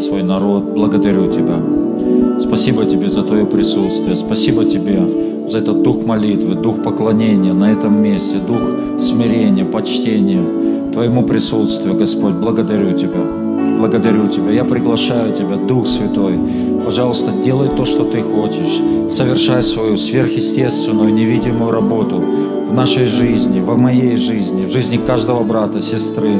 свой народ. Благодарю Тебя. Спасибо Тебе за Твое присутствие. Спасибо Тебе за этот дух молитвы, дух поклонения на этом месте, дух смирения, почтения Твоему присутствию, Господь. Благодарю Тебя. Благодарю Тебя. Я приглашаю Тебя, Дух Святой. Пожалуйста, делай то, что Ты хочешь. Совершай свою сверхъестественную, невидимую работу в нашей жизни, в моей жизни, в жизни каждого брата, сестры.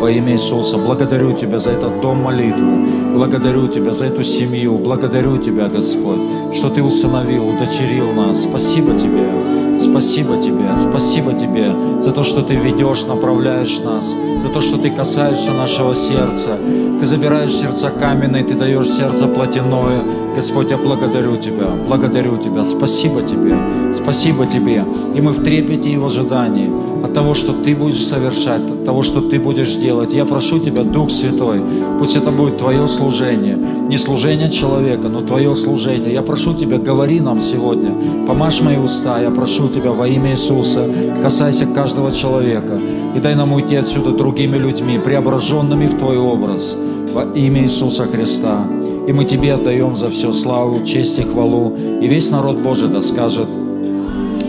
Во имя Иисуса. Благодарю Тебя за этот дом молитвы. Благодарю Тебя за эту семью. Благодарю Тебя, Господь, что Ты усыновил, удочерил нас. Спасибо Тебе. Спасибо Тебе, спасибо Тебе за то, что Ты ведешь, направляешь нас, за то, что Ты касаешься нашего сердца. Ты забираешь сердца каменные, Ты даешь сердце плотяное. Господь, я благодарю Тебя, благодарю Тебя, спасибо Тебе, спасибо Тебе. И мы в трепете и в ожидании от того, что Ты будешь совершать, от того, что Ты будешь делать. Я прошу Тебя, Дух Святой, пусть это будет Твое служение, не служение человека, но Твое служение. Я прошу Тебя, говори нам сегодня, помажь мои уста, я прошу Тебя во имя Иисуса, касайся каждого человека и дай нам уйти отсюда другими людьми, преображенными в Твой образ во имя Иисуса Христа. И мы Тебе отдаем за все славу, честь и хвалу. И весь народ Божий да скажет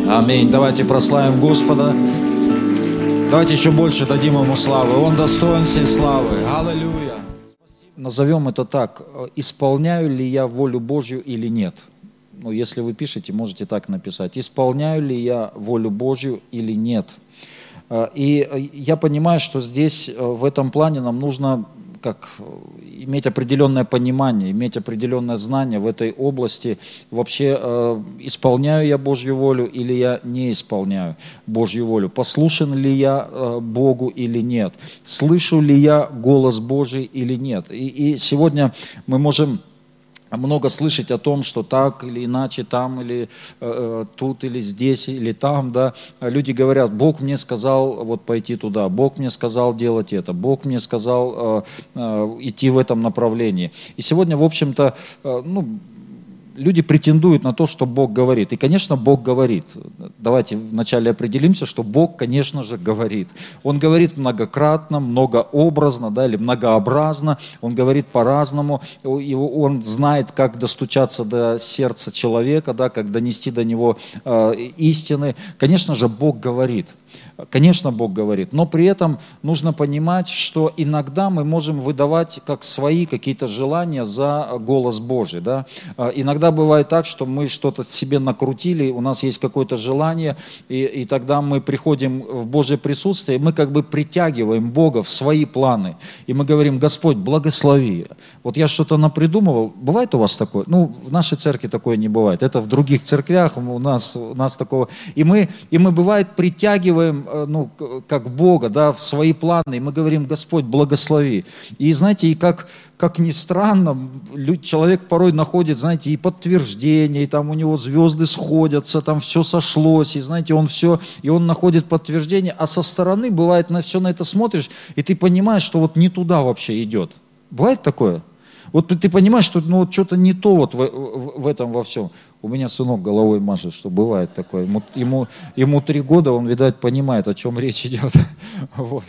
Аминь. Давайте прославим Господа. Давайте еще больше дадим Ему славы. Он достоин всей славы. Аллилуйя. Назовем это так. Исполняю ли я волю Божью или нет? Ну, если вы пишете, можете так написать. Исполняю ли я волю Божью или нет? Э, И э, я понимаю, что здесь э, в этом плане нам нужно как иметь определенное понимание, иметь определенное знание в этой области. Вообще, исполняю я Божью волю или я не исполняю Божью волю? Послушен ли я Богу или нет? Слышу ли я голос Божий или нет? И, и сегодня мы можем много слышать о том, что так или иначе, там или э, тут или здесь или там, да, люди говорят, Бог мне сказал вот пойти туда, Бог мне сказал делать это, Бог мне сказал э, э, идти в этом направлении. И сегодня, в общем-то, э, ну, люди претендуют на то, что Бог говорит. И, конечно, Бог говорит. Давайте вначале определимся, что Бог, конечно же, говорит. Он говорит многократно, многообразно, да, или многообразно. Он говорит по-разному. И Он знает, как достучаться до сердца человека, да, как донести до него э, истины. Конечно же, Бог говорит. Конечно, Бог говорит, но при этом нужно понимать, что иногда мы можем выдавать как свои какие-то желания за голос Божий. Да? А, иногда бывает так, что мы что-то себе накрутили, у нас есть какое-то желание, и, и тогда мы приходим в Божье присутствие, и мы как бы притягиваем Бога в свои планы. И мы говорим, Господь, благослови. Вот я что-то напридумывал. Бывает у вас такое? Ну, в нашей церкви такое не бывает. Это в других церквях у нас, у нас такого. И мы, и мы бывает притягиваем Э, ну, как Бога, да, в свои планы, и мы говорим, Господь, благослови. И знаете, и как, как ни странно, человек порой находит, знаете, и подтверждение, и там у него звезды сходятся, там все сошлось, и знаете, он все, и он находит подтверждение, а со стороны бывает на все на это смотришь, и ты понимаешь, что вот не туда вообще идет. Бывает такое? Вот ты понимаешь, что ну, вот что-то не то вот в, в, в этом во всем. У меня сынок головой машет, что бывает такое. Ему, ему, ему три года, он, видать, понимает, о чем речь идет. вот,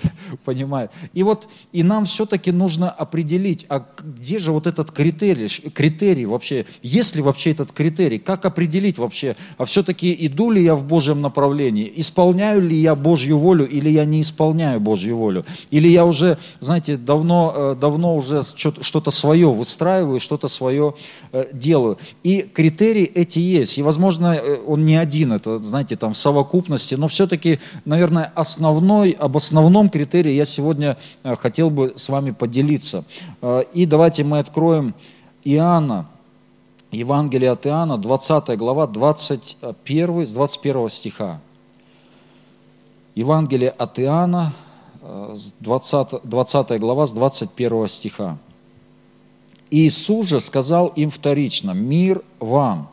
понимает. И вот, и нам все-таки нужно определить, а где же вот этот критерий, критерий вообще, есть ли вообще этот критерий, как определить вообще, а все-таки иду ли я в Божьем направлении, исполняю ли я Божью волю или я не исполняю Божью волю, или я уже, знаете, давно, э, давно уже что-то свое выстраиваю, что-то свое э, делаю. И критерий эти есть. И, возможно, э, он не один, это, знаете, там в совокупности, но все-таки, наверное, основной, об основном критерии я сегодня э, хотел бы с вами поделиться. Э, и давайте мы откроем Иоанна, Евангелие от Иоанна, 20 глава, 21, с 21 стиха. Евангелие от Иоанна, 20, 20 глава, с 21 стиха. Иисус же сказал им вторично, «Мир вам!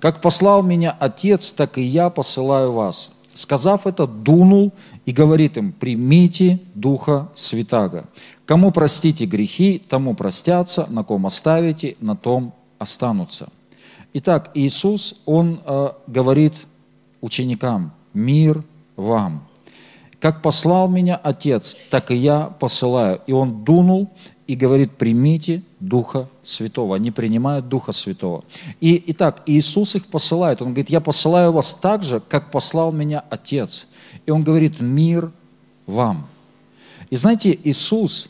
Как послал меня Отец, так и я посылаю вас». Сказав это, дунул и говорит им, «Примите Духа Святаго. Кому простите грехи, тому простятся, на ком оставите, на том останутся». Итак, Иисус, Он э, говорит ученикам, «Мир вам!» Как послал меня Отец, так и я посылаю. И он дунул и говорит, примите Духа Святого. Они принимают Духа Святого. И, итак, Иисус их посылает. Он говорит, я посылаю вас так же, как послал меня Отец. И он говорит, мир вам. И знаете, Иисус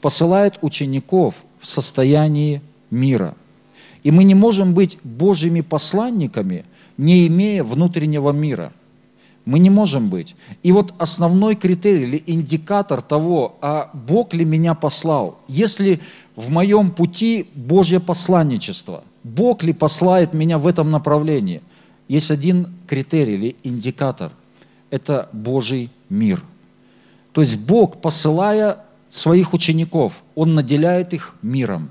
посылает учеников в состоянии мира. И мы не можем быть Божьими посланниками, не имея внутреннего мира – мы не можем быть. И вот основной критерий или индикатор того, а Бог ли меня послал, если в моем пути Божье посланничество, Бог ли послает меня в этом направлении, есть один критерий или индикатор – это Божий мир. То есть Бог, посылая своих учеников, Он наделяет их миром.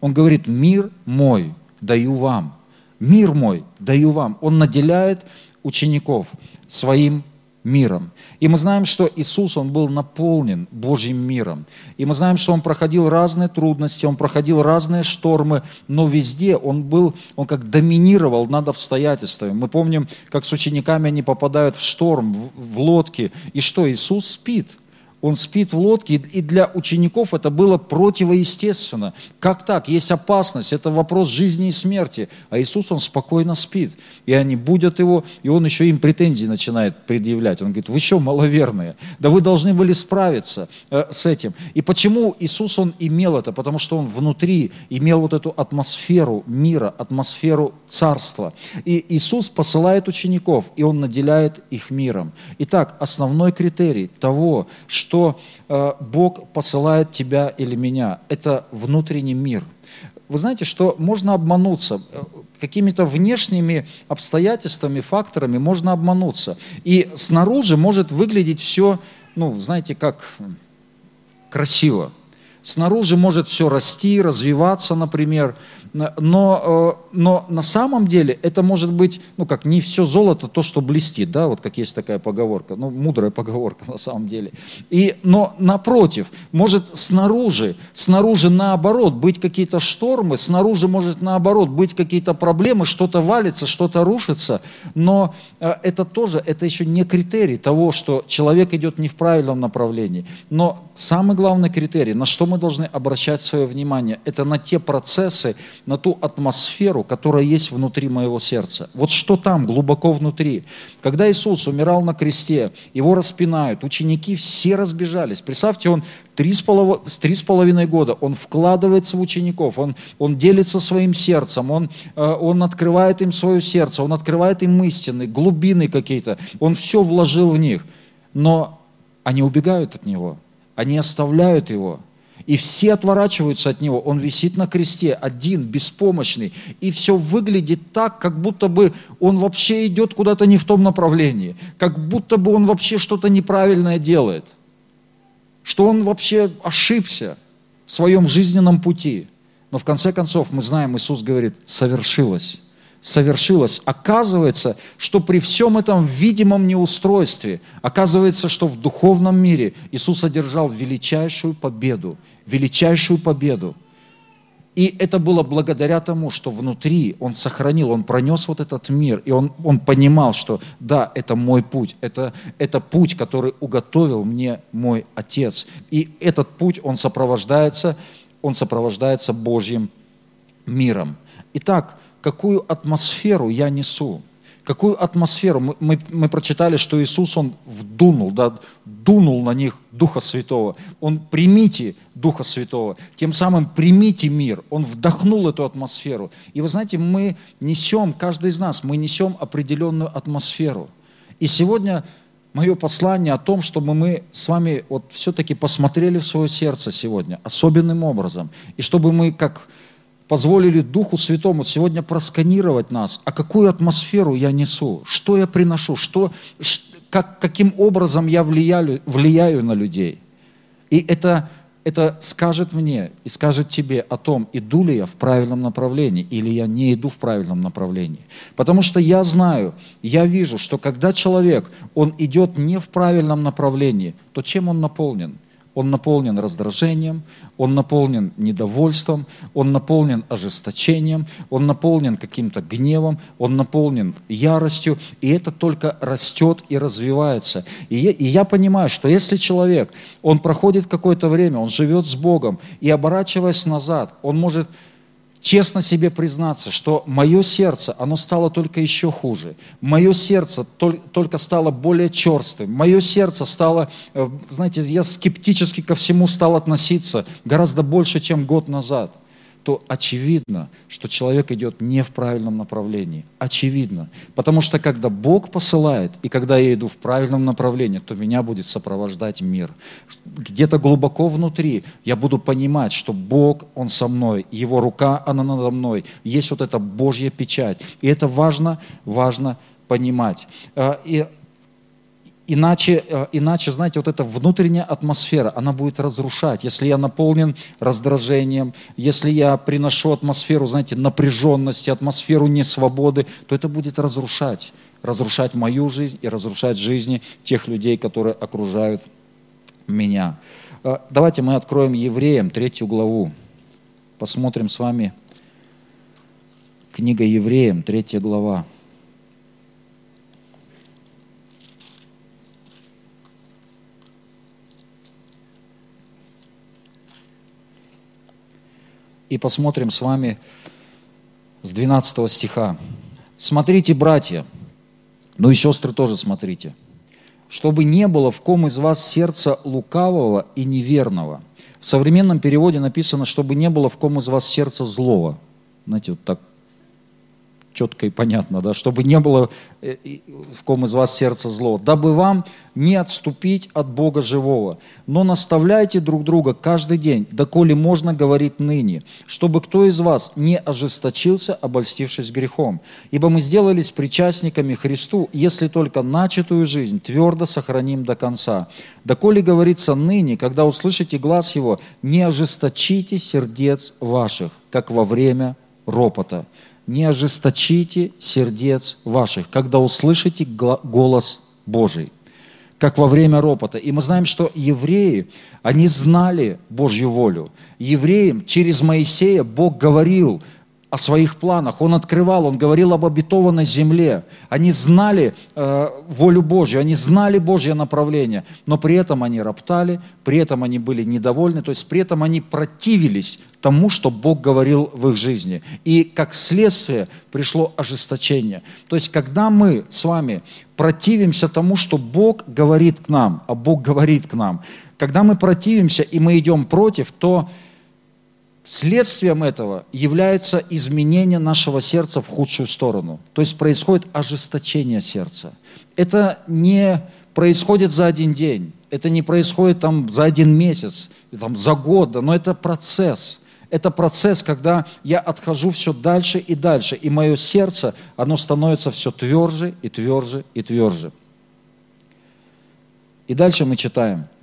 Он говорит, мир мой даю вам, мир мой даю вам. Он наделяет учеников своим миром. И мы знаем, что Иисус, Он был наполнен Божьим миром. И мы знаем, что Он проходил разные трудности, Он проходил разные штормы, но везде Он был, Он как доминировал над обстоятельствами. Мы помним, как с учениками они попадают в шторм, в, в лодке, и что Иисус спит – он спит в лодке, и для учеников это было противоестественно. Как так? Есть опасность, это вопрос жизни и смерти. А Иисус, он спокойно спит. И они будут его, и он еще им претензии начинает предъявлять. Он говорит, вы что, маловерные? Да вы должны были справиться э, с этим. И почему Иисус, он имел это? Потому что он внутри имел вот эту атмосферу мира, атмосферу царства. И Иисус посылает учеников, и он наделяет их миром. Итак, основной критерий того, что что э, Бог посылает тебя или меня. Это внутренний мир. Вы знаете, что можно обмануться какими-то внешними обстоятельствами, факторами можно обмануться. И снаружи может выглядеть все, ну, знаете, как красиво. Снаружи может все расти, развиваться, например, Но, э, но на самом деле это может быть, ну как, не все золото то, что блестит, да, вот как есть такая поговорка, ну мудрая поговорка на самом деле. И, но напротив, может снаружи, снаружи наоборот быть какие-то штормы, снаружи может наоборот быть какие-то проблемы, что-то валится, что-то рушится, но э, это тоже, это еще не критерий того, что человек идет не в правильном направлении. Но самый главный критерий, на что мы должны обращать свое внимание, это на те процессы, на ту атмосферу, которая есть внутри моего сердца. Вот что там, глубоко внутри. Когда Иисус умирал на кресте, его распинают, ученики все разбежались. Представьте, он три с, полов... три с половиной года, он вкладывается в учеников, он, он делится своим сердцем, он, э, он открывает им свое сердце, он открывает им истины, глубины какие-то, он все вложил в них. Но они убегают от него, они оставляют его. И все отворачиваются от него. Он висит на кресте, один, беспомощный. И все выглядит так, как будто бы он вообще идет куда-то не в том направлении. Как будто бы он вообще что-то неправильное делает. Что он вообще ошибся в своем жизненном пути. Но в конце концов мы знаем, Иисус говорит, совершилось совершилось. Оказывается, что при всем этом видимом неустройстве, оказывается, что в духовном мире Иисус одержал величайшую победу, величайшую победу. И это было благодаря тому, что внутри Он сохранил, Он пронес вот этот мир, и Он, он понимал, что да, это мой путь, это, это путь, который уготовил мне мой Отец. И этот путь, он сопровождается, он сопровождается Божьим миром. Итак, какую атмосферу я несу. Какую атмосферу? Мы, мы, мы прочитали, что Иисус, Он вдунул, да, дунул на них Духа Святого. Он примите Духа Святого. Тем самым примите мир. Он вдохнул эту атмосферу. И вы знаете, мы несем, каждый из нас, мы несем определенную атмосферу. И сегодня мое послание о том, чтобы мы с вами вот все-таки посмотрели в свое сердце сегодня особенным образом. И чтобы мы как позволили Духу Святому сегодня просканировать нас, а какую атмосферу я несу, что я приношу, что, как, каким образом я влияю, влияю на людей. И это, это скажет мне и скажет тебе о том, иду ли я в правильном направлении или я не иду в правильном направлении. Потому что я знаю, я вижу, что когда человек, он идет не в правильном направлении, то чем он наполнен? Он наполнен раздражением, он наполнен недовольством, он наполнен ожесточением, он наполнен каким-то гневом, он наполнен яростью, и это только растет и развивается. И я, и я понимаю, что если человек, он проходит какое-то время, он живет с Богом, и оборачиваясь назад, он может честно себе признаться, что мое сердце, оно стало только еще хуже. Мое сердце только стало более черствым. Мое сердце стало, э, знаете, я скептически ко всему стал относиться гораздо больше, чем год назад то очевидно, что человек идет не в правильном направлении. Очевидно. Потому что когда Бог посылает, и когда я иду в правильном направлении, то меня будет сопровождать мир. Где-то глубоко внутри я буду понимать, что Бог, Он со мной, Его рука, она надо мной. Есть вот эта Божья печать. И это важно, важно понимать. А, и Иначе, э, иначе, знаете, вот эта внутренняя атмосфера, она будет разрушать. Если я наполнен раздражением, если я приношу атмосферу, знаете, напряженности, атмосферу несвободы, то это будет разрушать. Разрушать мою жизнь и разрушать жизни тех людей, которые окружают меня. Э, давайте мы откроем Евреям третью главу. Посмотрим с вами книга Евреям, третья глава. И посмотрим с вами с 12 стиха. «Смотрите, братья, ну и сестры тоже смотрите, чтобы не было в ком из вас сердца лукавого и неверного». В современном переводе написано, чтобы не было в ком из вас сердца злого. Знаете, вот так четко и понятно, да, чтобы не было э, в ком из вас сердца зло, дабы вам не отступить от Бога живого. Но наставляйте друг друга каждый день, доколе можно говорить ныне, чтобы кто из вас не ожесточился, обольстившись грехом. Ибо мы сделались причастниками Христу, если только начатую жизнь твердо сохраним до конца. Доколе говорится ныне, когда услышите глаз Его, не ожесточите сердец ваших, как во время ропота. Не ожесточите сердец ваших, когда услышите голос Божий, как во время ропота. И мы знаем, что евреи, они знали Божью волю. Евреям через Моисея Бог говорил о своих планах. Он открывал, он говорил об обетованной земле. Они знали э, волю Божью, они знали Божье направление, но при этом они роптали, при этом они были недовольны, то есть при этом они противились тому, что Бог говорил в их жизни. И как следствие пришло ожесточение. То есть когда мы с вами противимся тому, что Бог говорит к нам, а Бог говорит к нам, когда мы противимся и мы идем против, то Следствием этого является изменение нашего сердца в худшую сторону. То есть происходит ожесточение сердца. Это не происходит за один день, это не происходит там за один месяц, там, за год, да, но это процесс. Это процесс, когда я отхожу все дальше и дальше, и мое сердце, оно становится все тверже и тверже и тверже. И дальше мы читаем –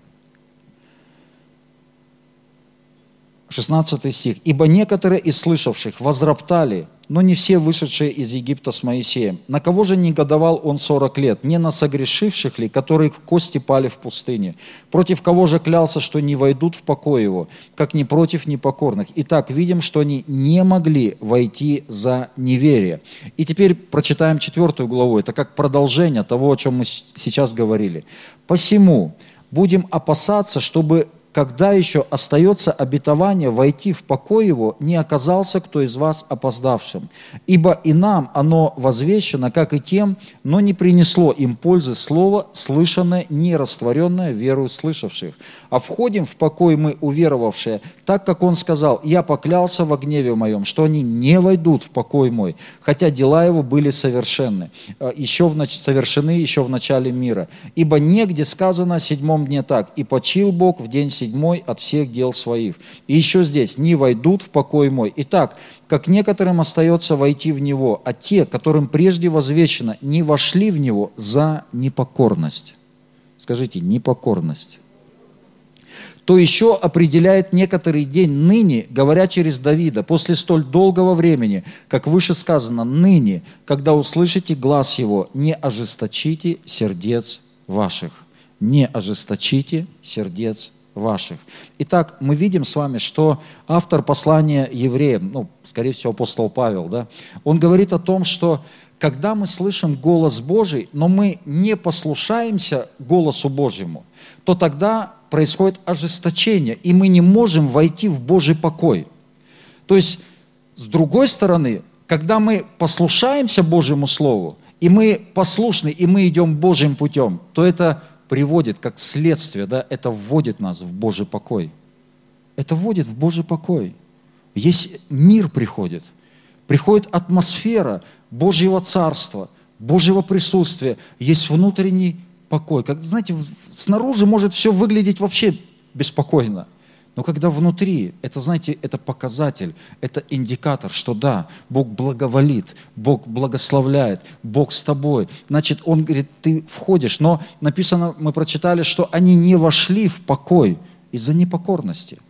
16 стих. «Ибо некоторые из слышавших возроптали, но не все вышедшие из Египта с Моисеем. На кого же негодовал он сорок лет? Не на согрешивших ли, которые в кости пали в пустыне? Против кого же клялся, что не войдут в покой его, как не против непокорных? Итак, видим, что они не могли войти за неверие. И теперь прочитаем четвертую главу. Это как продолжение того, о чем мы сейчас говорили. «Посему будем опасаться, чтобы когда еще остается обетование войти в покой его, не оказался кто из вас опоздавшим. Ибо и нам оно возвещено, как и тем, но не принесло им пользы слово, слышанное, не растворенное верою слышавших. А входим в покой мы, уверовавшие, так как он сказал, я поклялся во гневе моем, что они не войдут в покой мой, хотя дела его были совершенны, э, еще в, нач... совершены еще в начале мира. Ибо негде сказано о седьмом дне так, и почил Бог в день седьмой от всех дел своих. И еще здесь, не войдут в покой мой. Итак, как некоторым остается войти в него, а те, которым прежде возвещено, не вошли в него за непокорность. Скажите, непокорность то еще определяет некоторый день ныне, говоря через Давида, после столь долгого времени, как выше сказано, ныне, когда услышите глаз его, не ожесточите сердец ваших. Не ожесточите сердец ваших. Итак, мы видим с вами, что автор послания евреям, ну, скорее всего, апостол Павел, да, он говорит о том, что когда мы слышим голос Божий, но мы не послушаемся голосу Божьему, то тогда происходит ожесточение, и мы не можем войти в Божий покой. То есть, с другой стороны, когда мы послушаемся Божьему Слову, и мы послушны, и мы идем Божьим путем, то это приводит как следствие, да, это вводит нас в Божий покой. Это вводит в Божий покой. Есть мир приходит, приходит атмосфера Божьего Царства, Божьего присутствия, есть внутренний покой. Как, знаете, снаружи может все выглядеть вообще беспокойно. Но когда внутри, это, знаете, это показатель, это индикатор, что да, Бог благоволит, Бог благословляет, Бог с тобой. Значит, Он говорит, ты входишь. Но написано, мы прочитали, что они не вошли в покой из-за непокорности –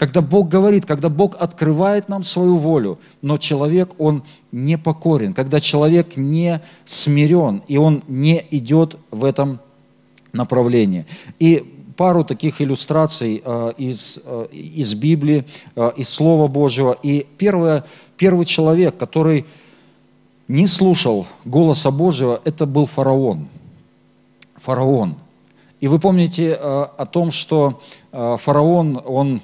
когда Бог говорит, когда Бог открывает нам свою волю, но человек, он не покорен, когда человек не смирен, и он не идет в этом направлении. И пару таких иллюстраций э, из, э, из Библии, э, из Слова Божьего. И первое, первый человек, который не слушал голоса Божьего, это был фараон. Фараон. И вы помните о том, что фараон, он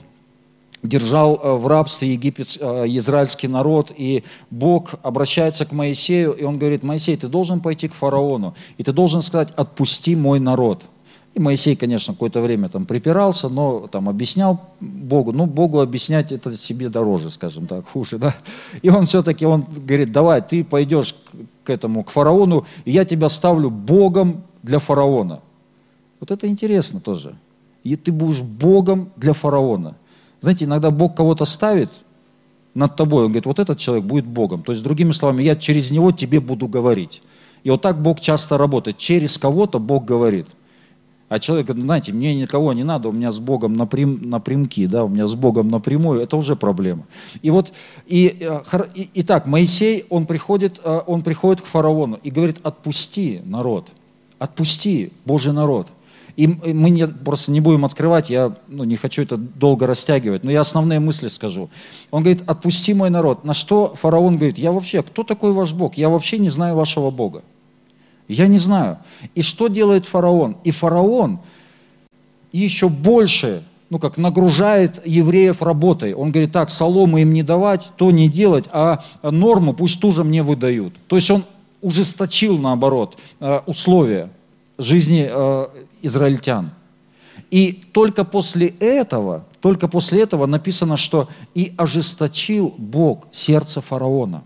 держал в рабстве египет, израильский народ, и Бог обращается к Моисею, и он говорит, Моисей, ты должен пойти к фараону, и ты должен сказать, отпусти мой народ. И Моисей, конечно, какое-то время там припирался, но там объяснял Богу. Ну, Богу объяснять это себе дороже, скажем так, хуже, да. И он все-таки, он говорит, давай, ты пойдешь к этому, к фараону, и я тебя ставлю Богом для фараона. Вот это интересно тоже. И ты будешь Богом для фараона. Знаете, иногда Бог кого-то ставит над тобой, он говорит, вот этот человек будет Богом. То есть, другими словами, я через него тебе буду говорить. И вот так Бог часто работает. Через кого-то Бог говорит. А человек говорит, знаете, мне никого не надо, у меня с Богом напрям, напрямки, да, у меня с Богом напрямую, это уже проблема. И вот, и, э, хор- и, итак, Моисей, он приходит, э, он приходит к фараону и говорит, отпусти народ, отпусти Божий народ. И и мы не- просто не будем открывать, я ну, не хочу это долго растягивать, но я основные мысли скажу. Он говорит, отпусти мой народ. На что фараон говорит, я вообще, кто такой ваш Бог? Я вообще не знаю вашего Бога. Я не знаю. И что делает фараон? И фараон еще больше, ну как, нагружает евреев работой. Он говорит, так, соломы им не давать, то не делать, а норму пусть ту же мне выдают. То есть он ужесточил, наоборот, э, условия жизни э, израильтян. И только после этого, только после этого написано, что и ожесточил Бог сердце фараона.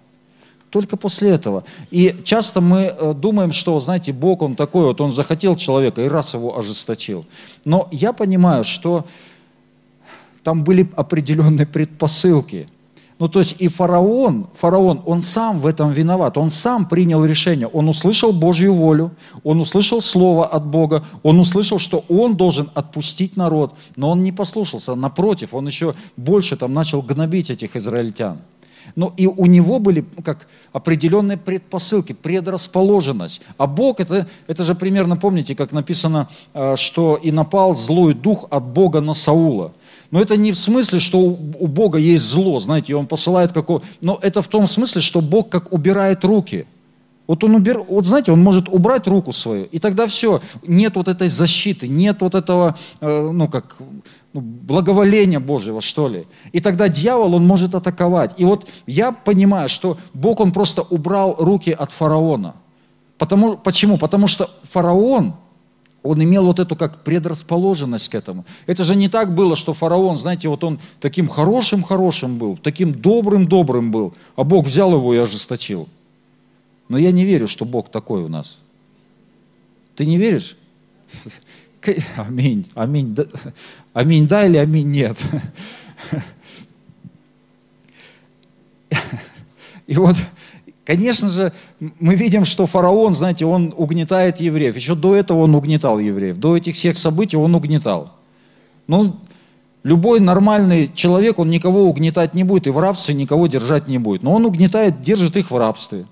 Только после этого. И часто мы э, думаем, что, знаете, Бог, Он такой, вот Он захотел человека и раз его ожесточил. Но я понимаю, что там были определенные предпосылки. Ну, то есть и фараон, фараон, он сам в этом виноват, он сам принял решение, он услышал Божью волю, он услышал слово от Бога, он услышал, что он должен отпустить народ, но он не послушался, напротив, он еще больше там начал гнобить этих израильтян. Но и у него были ну, как определенные предпосылки, предрасположенность. А Бог, это, это же примерно, помните, как написано, э, что и напал злой дух от Бога на Саула. Но это не в смысле, что у Бога есть зло, знаете, и Он посылает какого... Но это в том смысле, что Бог как убирает руки. Вот он убер... вот знаете, он может убрать руку свою, и тогда все, нет вот этой защиты, нет вот этого, э, ну как, ну, благоволения Божьего, что ли. И тогда дьявол, он может атаковать. И вот я понимаю, что Бог, он просто убрал руки от фараона. Потому, почему? Потому что фараон, он имел вот эту как предрасположенность к этому. Это же не так было, что фараон, знаете, вот он таким хорошим-хорошим был, таким добрым-добрым был, а Бог взял его и ожесточил. Но я не верю, что Бог такой у нас. Ты не веришь? Аминь. Аминь. Да- Аминь да или аминь нет? И вот, конечно же, мы видим, что фараон, знаете, он угнетает евреев. Еще до этого он угнетал евреев. До этих всех событий он угнетал. Ну, любой нормальный человек, он никого угнетать не будет, и в рабстве никого держать не будет. Но он угнетает, держит их в рабстве.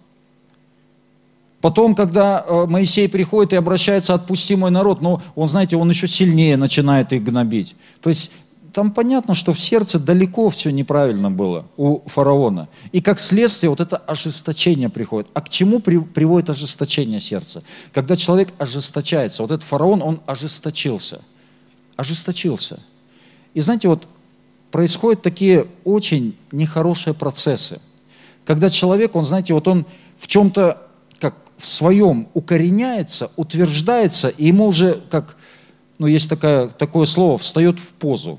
Потом, когда э, Моисей приходит и обращается, отпусти мой народ, но он, знаете, он еще сильнее начинает их гнобить. То есть там понятно, что в сердце далеко все неправильно было у фараона. И как следствие вот это ожесточение приходит. А к чему при- приводит ожесточение сердца? Когда человек ожесточается. Вот этот фараон, он ожесточился. Ожесточился. И знаете, вот происходят такие очень нехорошие процессы. Когда человек, он, знаете, вот он в чем-то в своем укореняется, утверждается, и ему уже как, ну есть такое, такое слово, встает в позу.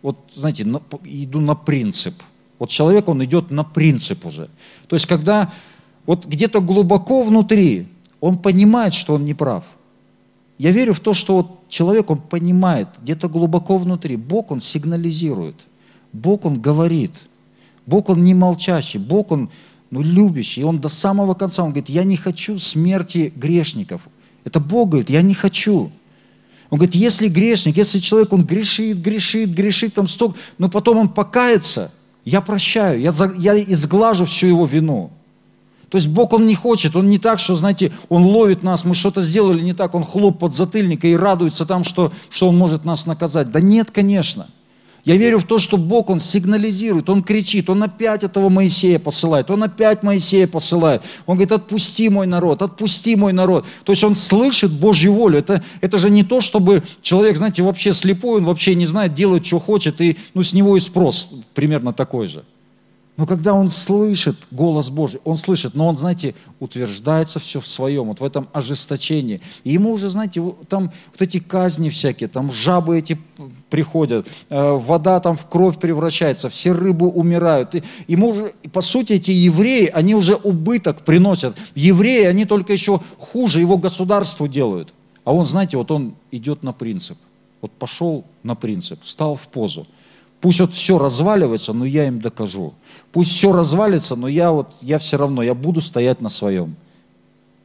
Вот, знаете, на- иду на принцип. Вот человек, он идет на принцип уже. То есть, когда вот где-то глубоко внутри он понимает, что он не прав. Я верю в то, что вот человек, он понимает, где-то глубоко внутри, Бог, он сигнализирует, Бог, он говорит, Бог, он не молчащий, Бог, он ну, любящий, и он до самого конца, он говорит, я не хочу смерти грешников. Это Бог говорит, я не хочу. Он говорит, если грешник, если человек, он грешит, грешит, грешит, там столько, но потом он покается, я прощаю, я, за- я изглажу всю его вину. То есть Бог, Он не хочет, Он не так, что, знаете, Он ловит нас, мы что-то сделали не так, Он хлоп под затыльника и радуется там, что, что Он может нас наказать. Да нет, конечно. Я верю в то, что Бог, Он сигнализирует, Он кричит, Он опять этого Моисея посылает, Он опять Моисея посылает. Он говорит, отпусти мой народ, отпусти мой народ. То есть Он слышит Божью волю. Это, это же не то, чтобы человек, знаете, вообще слепой, он вообще не знает, делает, что хочет, и ну, с него и спрос примерно такой же. Но когда он слышит голос Божий, он слышит, но он, знаете, утверждается все в своем, вот в этом ожесточении. И ему уже, знаете, там вот эти казни всякие, там жабы эти приходят, э, вода там в кровь превращается, все рыбы умирают. И ему уже, по сути, эти евреи, они уже убыток приносят. Евреи, они только еще хуже его государству делают. А он, знаете, вот он идет на принцип. Вот пошел на принцип, стал в позу. Пусть вот все разваливается, но я им докажу. Пусть все развалится, но я вот, я все равно, я буду стоять на своем.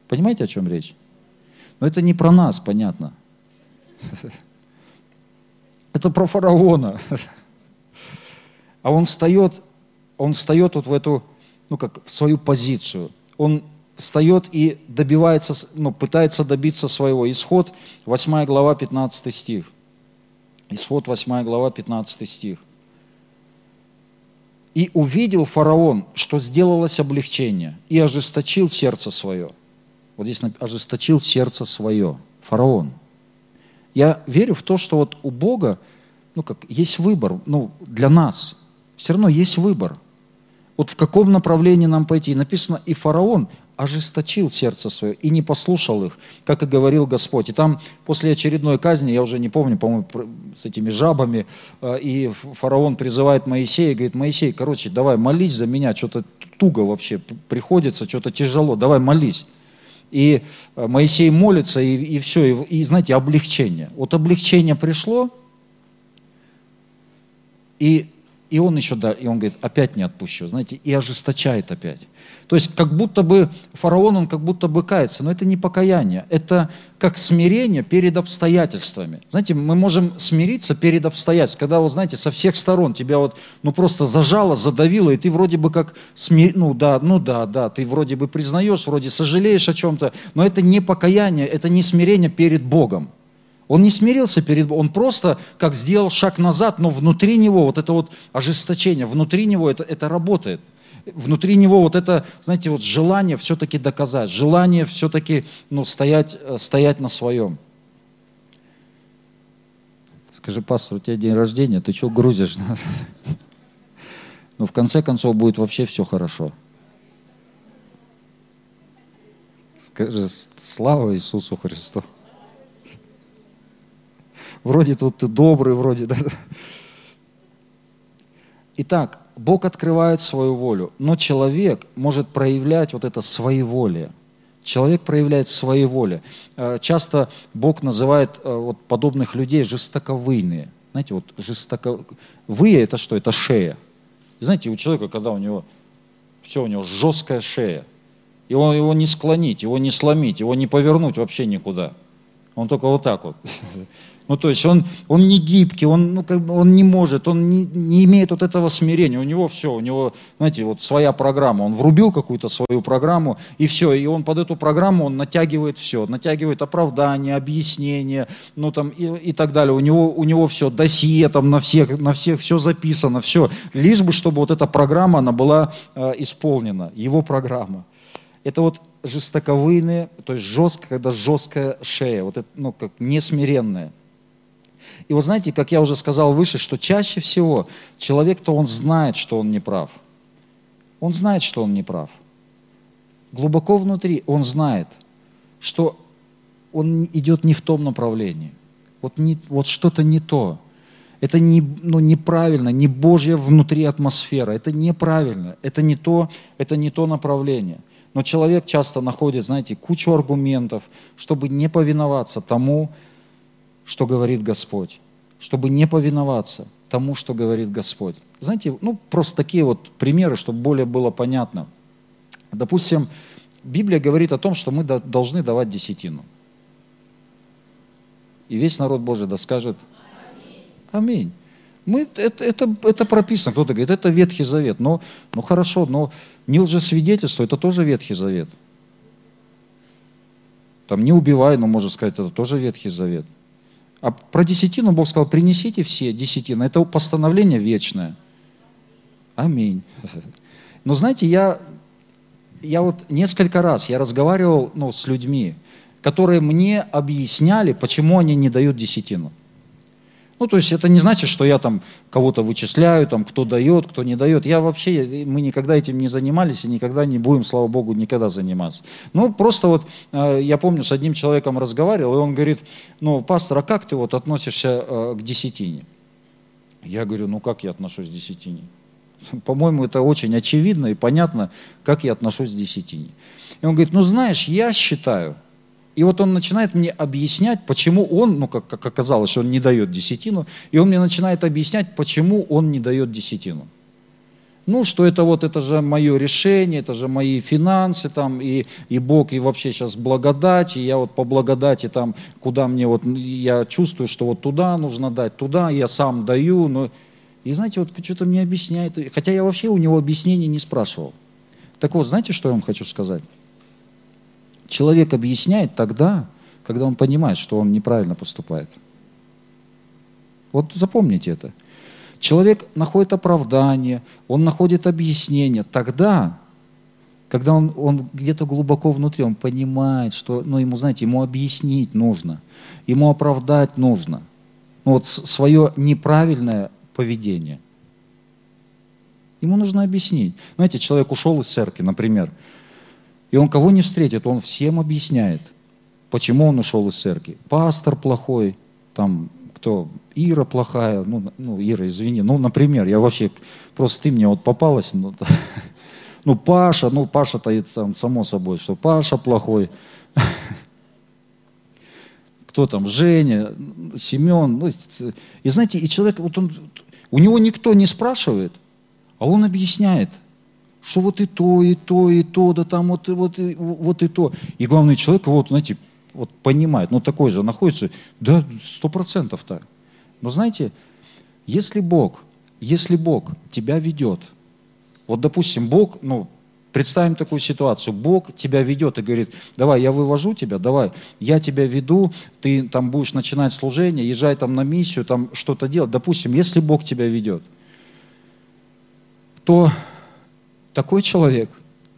Понимаете, о чем речь? Но это не про нас, понятно. Это про фараона. А он встает, он встает вот в эту, ну как, в свою позицию. Он встает и добивается, ну, пытается добиться своего. Исход, 8 глава, 15 стих. Исход, 8 глава, 15 стих. И увидел фараон, что сделалось облегчение, и ожесточил сердце свое. Вот здесь ожесточил сердце свое. Фараон. Я верю в то, что вот у Бога, ну как, есть выбор, ну, для нас. Все равно есть выбор. Вот в каком направлении нам пойти. Написано, и фараон ожесточил сердце свое и не послушал их, как и говорил Господь. И там после очередной казни, я уже не помню, по-моему, с этими жабами, э, и фараон призывает Моисея, и говорит, Моисей, короче, давай молись за меня, что-то туго вообще приходится, что-то тяжело, давай молись. И э, Моисей молится, и, и все, и, и, знаете, облегчение. Вот облегчение пришло, и и он еще, да, и он говорит, опять не отпущу, знаете, и ожесточает опять. То есть как будто бы фараон, он как будто бы кается, но это не покаяние, это как смирение перед обстоятельствами. Знаете, мы можем смириться перед обстоятельствами, когда, вот знаете, со всех сторон тебя вот, ну просто зажало, задавило, и ты вроде бы как, смир... ну да, ну да, да, ты вроде бы признаешь, вроде сожалеешь о чем-то, но это не покаяние, это не смирение перед Богом. Он не смирился перед Богом, он просто как сделал шаг назад, но внутри него вот это вот ожесточение, внутри него это, это работает. Внутри него вот это, знаете, вот желание все-таки доказать, желание все-таки ну, стоять, э, стоять на своем. Скажи, пастор, у тебя день рождения, ты что грузишь? Ну, в конце концов, будет вообще все хорошо. Скажи, слава Иисусу Христу вроде тут ты добрый, вроде, да. Итак, Бог открывает свою волю, но человек может проявлять вот это своеволие. Человек проявляет своеволие. Э, часто Бог называет э, вот подобных людей жестоковыйные. Знаете, вот жестоковые это что? Это шея. знаете, у человека, когда у него все, у него жесткая шея, его, его не склонить, его не сломить, его не повернуть вообще никуда. Он только вот так вот. Ну, то есть он, он не гибкий, он, ну, как бы он не может, он не, не имеет вот этого смирения. У него все, у него, знаете, вот своя программа. Он врубил какую-то свою программу, и все. И он под эту программу он натягивает все. Натягивает оправдание, объяснение, ну, там, и, и так далее. У него, у него все, досье там на всех, на всех все записано, все. Лишь бы, чтобы вот эта программа, она была э, исполнена, его программа. Это вот жестоковыйные, то есть жестко, когда жесткая шея, вот это, ну, как несмиренная. И вот знаете, как я уже сказал выше, что чаще всего человек-то он знает, что он не прав. Он знает, что он не прав. Глубоко внутри он знает, что он идет не в том направлении. Вот, не, вот что-то не то. Это не, ну, неправильно, не Божья внутри атмосфера. Это неправильно, это не то, это не то направление. Но человек часто находит, знаете, кучу аргументов, чтобы не повиноваться тому, что говорит Господь, чтобы не повиноваться тому, что говорит Господь. Знаете, ну просто такие вот примеры, чтобы более было понятно. Допустим, Библия говорит о том, что мы должны давать десятину. И весь народ Божий да скажет Аминь. Мы, это, это, это прописано. Кто-то говорит, это Ветхий Завет. Но, ну хорошо, но не лжесвидетельство, это тоже Ветхий Завет. Там не убивай, но можно сказать, это тоже Ветхий Завет. А про десятину Бог сказал, принесите все десятины. Это постановление вечное. Аминь. Но знаете, я, я вот несколько раз, я разговаривал ну, с людьми, которые мне объясняли, почему они не дают десятину. Ну, то есть это не значит, что я там кого-то вычисляю, там, кто дает, кто не дает. Я вообще, мы никогда этим не занимались и никогда не будем, слава Богу, никогда заниматься. Ну, просто вот э, я помню, с одним человеком разговаривал, и он говорит, ну, пастор, а как ты вот относишься э, к десятине? Я говорю, ну, как я отношусь к десятине? По-моему, это очень очевидно и понятно, как я отношусь к десятине. И он говорит, ну, знаешь, я считаю, и вот он начинает мне объяснять, почему он, ну, как, как оказалось, он не дает десятину, и он мне начинает объяснять, почему он не дает десятину. Ну, что это вот, это же мое решение, это же мои финансы там, и, и Бог, и вообще сейчас благодать, и я вот по благодати там, куда мне вот, я чувствую, что вот туда нужно дать, туда я сам даю, но... И знаете, вот что-то мне объясняет, хотя я вообще у него объяснений не спрашивал. Так вот, знаете, что я вам хочу сказать? Человек объясняет тогда, когда он понимает, что он неправильно поступает. Вот запомните это. Человек находит оправдание, он находит объяснение тогда, когда он, он где-то глубоко внутри, он понимает, что, ну, ему, знаете, ему объяснить нужно, ему оправдать нужно. Ну, вот свое неправильное поведение. Ему нужно объяснить. Знаете, человек ушел из церкви, например, и он кого не встретит, он всем объясняет, почему он ушел из церкви. Пастор плохой, там кто Ира плохая, ну, ну Ира, извини, ну, например, я вообще, просто ты мне вот попалась, ну, ну Паша, ну, Паша-то там, само собой, что Паша плохой, кто там, Женя, Семен, ну, и знаете, и человек, вот он, у него никто не спрашивает, а он объясняет, что вот и то, и то, и то, да там вот, вот, и, вот и то. И главный человек, вот, знаете, вот понимает, ну такой же находится, да, сто процентов так. Но знаете, если Бог, если Бог тебя ведет, вот допустим, Бог, ну, представим такую ситуацию, Бог тебя ведет и говорит, давай, я вывожу тебя, давай, я тебя веду, ты там будешь начинать служение, езжай там на миссию, там что-то делать. Допустим, если Бог тебя ведет, то такой человек,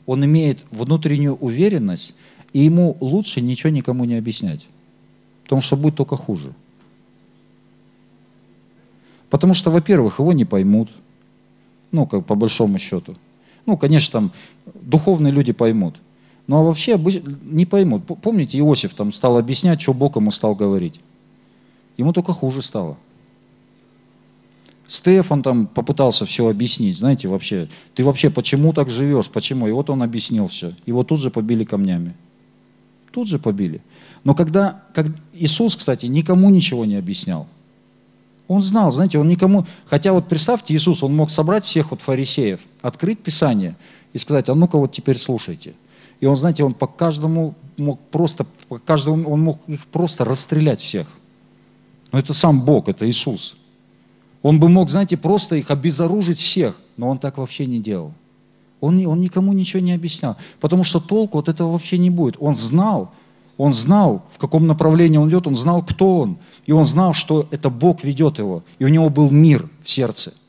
он имеет внутреннюю уверенность, и ему лучше ничего никому не объяснять. Потому что будет только хуже. Потому что, во-первых, его не поймут. Ну, как по большому счету. Ну, конечно, там духовные люди поймут. Ну, а вообще не поймут. Помните, Иосиф там стал объяснять, что Бог ему стал говорить. Ему только хуже стало. Стефан там попытался все объяснить, знаете, вообще, ты вообще почему так живешь, почему? И вот он объяснил все. Его тут же побили камнями тут же побили. Но когда, как Иисус, кстати, никому ничего не объяснял. Он знал, знаете, он никому... Хотя вот представьте, Иисус, он мог собрать всех вот фарисеев, открыть Писание и сказать, а ну-ка вот теперь слушайте. И он, знаете, он по каждому мог просто, по каждому, он мог их просто расстрелять всех. Но это сам Бог, это Иисус. Он бы мог, знаете, просто их обезоружить всех, но он так вообще не делал. Он, он никому ничего не объяснял, потому что толку от этого вообще не будет. Он знал, он знал, в каком направлении он идет, он знал, кто он. И он знал, что это Бог ведет его. И у него был мир в сердце –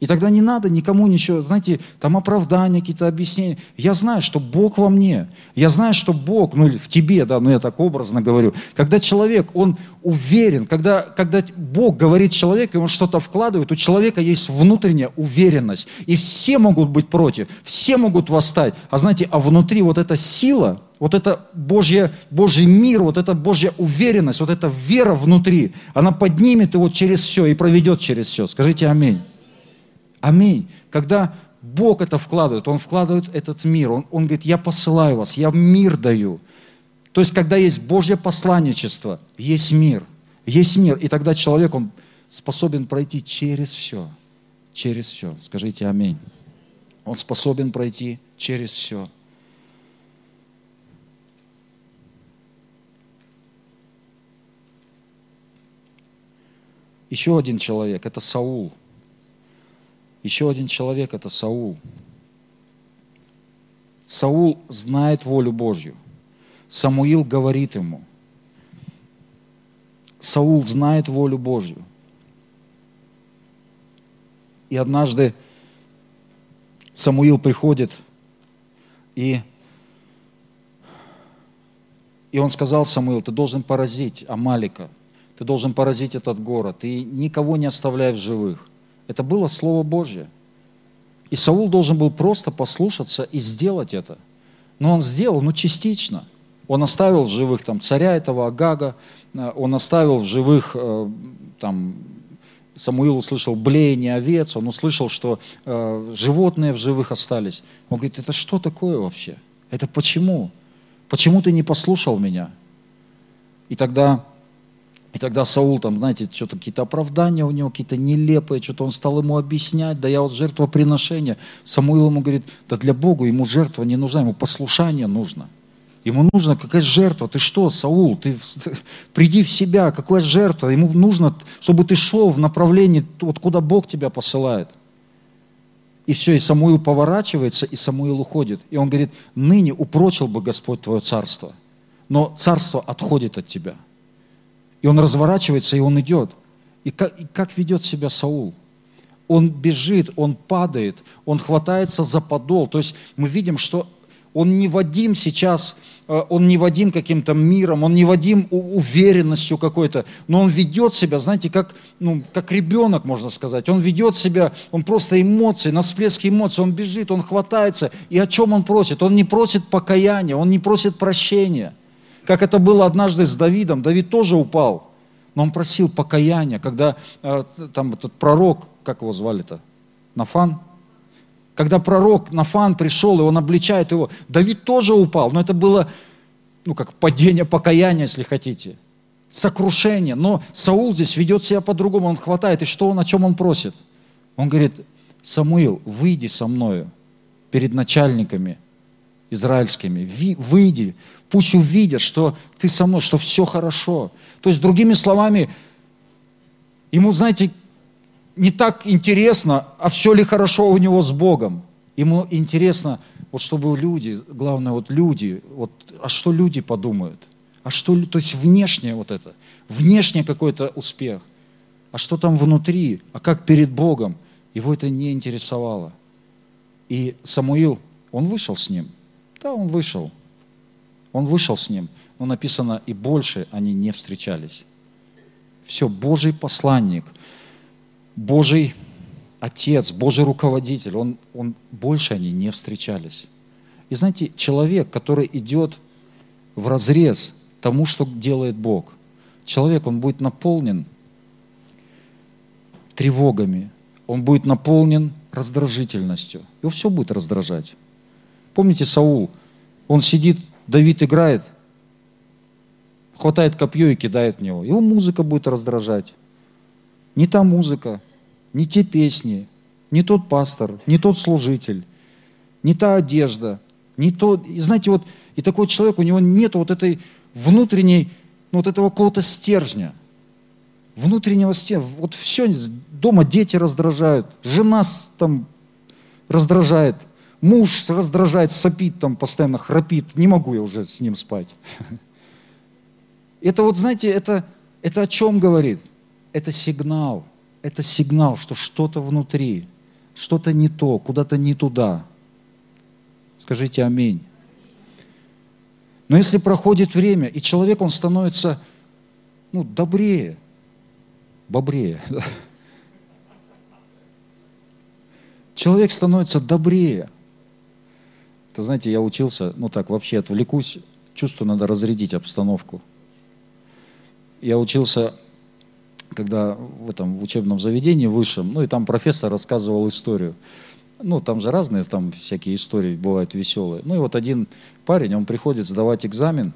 и тогда не надо никому ничего, знаете, там оправдания, какие-то объяснения. Я знаю, что Бог во мне. Я знаю, что Бог, ну или в тебе, да, ну я так образно говорю. Когда человек, он уверен, когда, когда Бог говорит человеку, и он что-то вкладывает, у человека есть внутренняя уверенность. И все могут быть против, все могут восстать. А знаете, а внутри вот эта сила, вот это Божье, Божий мир, вот эта Божья уверенность, вот эта вера внутри, она поднимет его через все и проведет через все. Скажите аминь. Аминь. Когда Бог это вкладывает, Он вкладывает этот мир, Он, он говорит, я посылаю вас, я мир даю. То есть, когда есть Божье посланничество, есть мир, есть мир, и тогда человек, он способен пройти через все, через все. Скажите аминь. Он способен пройти через все. Еще один человек, это Саул. Еще один человек – это Саул. Саул знает волю Божью. Самуил говорит ему. Саул знает волю Божью. И однажды Самуил приходит, и, и он сказал Самуил, ты должен поразить Амалика, ты должен поразить этот город, и никого не оставляй в живых. Это было Слово Божье. И Саул должен был просто послушаться и сделать это. Но он сделал, ну, частично. Он оставил в живых там, царя этого Агага, э, он оставил в живых, э, там, Самуил услышал блеяние овец, он услышал, что э, животные в живых остались. Он говорит, это что такое вообще? Это почему? Почему ты не послушал меня? И тогда И тогда Саул там, знаете, что-то какие-то оправдания у него, какие-то нелепые, что-то он стал ему объяснять, да я вот жертвоприношение. Самуил ему говорит, да для Бога ему жертва не нужна, ему послушание нужно. Ему нужна какая жертва. Ты что, Саул, ты в- приди в себя, какая жертва? Ему нужно, чтобы ты шел в направлении, вот куда Бог тебя посылает. И все, и Самуил поворачивается, и Самуил уходит. И он говорит, ныне упрочил бы Господь твое царство, но царство отходит от тебя. И он разворачивается, и он идет. И как, и как ведет себя Саул? Он бежит, он падает, он хватается за подол. То есть мы видим, что он не водим сейчас, э, он не водим каким-то миром, он не водим у- уверенностью какой-то, но он ведет себя, знаете, как, ну, как ребенок, можно сказать. Он ведет себя, он просто эмоции, на всплеске эмоций, он бежит, он хватается. И о чем он просит? Он не просит покаяния, он не просит прощения. Как это было однажды с Давидом. Давид тоже упал, но он просил покаяния, когда э, там этот пророк, как его звали-то, Нафан, когда пророк Нафан пришел, и он обличает его, Давид тоже упал, но это было, ну, как падение покаяния, если хотите, сокрушение. Но Саул здесь ведет себя по-другому, он хватает, и что он, о чем он просит? Он говорит, Самуил, выйди со мною перед начальниками израильскими, выйди, пусть увидят, что ты со мной, что все хорошо. То есть, другими словами, ему, знаете, не так интересно, а все ли хорошо у него с Богом. Ему интересно, вот чтобы люди, главное, вот люди, вот, а что люди подумают? А что, то есть внешнее вот это, внешний какой-то успех. А что там внутри? А как перед Богом? Его это не интересовало. И Самуил, он вышел с ним. Да, он вышел. Он вышел с ним. Но написано, и больше они не встречались. Все, Божий посланник, Божий отец, Божий руководитель, он, он, больше они не встречались. И знаете, человек, который идет в разрез тому, что делает Бог, человек, он будет наполнен тревогами, он будет наполнен раздражительностью. Его все будет раздражать. Помните Саул? Он сидит, Давид играет, хватает копье и кидает в него. Его музыка будет раздражать. Не та музыка, не те песни, не тот пастор, не тот служитель, не та одежда, не то... И знаете, вот и такой человек, у него нет вот этой внутренней, ну, вот этого какого-то стержня. Внутреннего стержня. Вот все, дома дети раздражают, жена там раздражает, муж раздражает, сопит там, постоянно храпит. Не могу я уже с ним спать. Это вот, знаете, это, это о чем говорит? Это сигнал. Это сигнал, что что-то внутри, что-то не то, куда-то не туда. Скажите аминь. Но если проходит время, и человек, он становится ну, добрее, бобрее. Человек становится добрее. Это, знаете, я учился, ну так, вообще отвлекусь, чувствую, надо разрядить обстановку. Я учился, когда в этом в учебном заведении высшем, ну и там профессор рассказывал историю. Ну, там же разные там всякие истории бывают веселые. Ну и вот один парень, он приходит сдавать экзамен,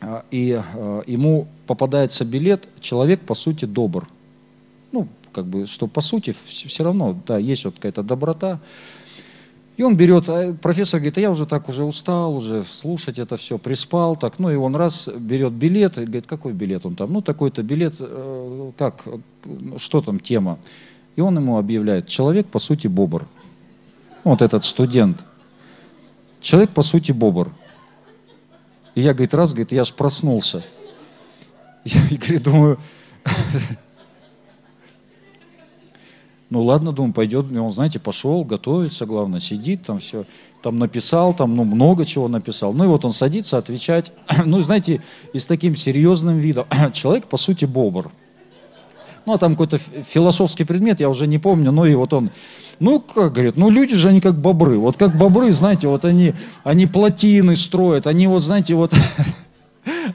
а, и а, ему попадается билет, человек, по сути, добр. Ну, как бы, что по сути все равно, да, есть вот какая-то доброта. И он берет, а профессор говорит, а я уже так уже устал, уже слушать это все, приспал так. Ну и он раз берет билет, и говорит, какой билет он там? Ну такой-то билет, э, как, что там тема? И он ему объявляет, человек по сути бобр. Вот этот студент. Человек по сути бобр. И я, говорит, раз, говорит, я аж проснулся. Я, говорит, думаю, ну ладно, думаю, пойдет. Он, знаете, пошел, готовится, главное, сидит там все. Там написал, там, ну, много чего написал. Ну и вот он садится отвечать. Ну, знаете, и с таким серьезным видом. Человек, по сути, бобр. Ну, а там какой-то философский предмет, я уже не помню, ну и вот он, ну, как говорит, ну, люди же, они как бобры. Вот как бобры, знаете, вот они, они плотины строят, они вот, знаете, вот,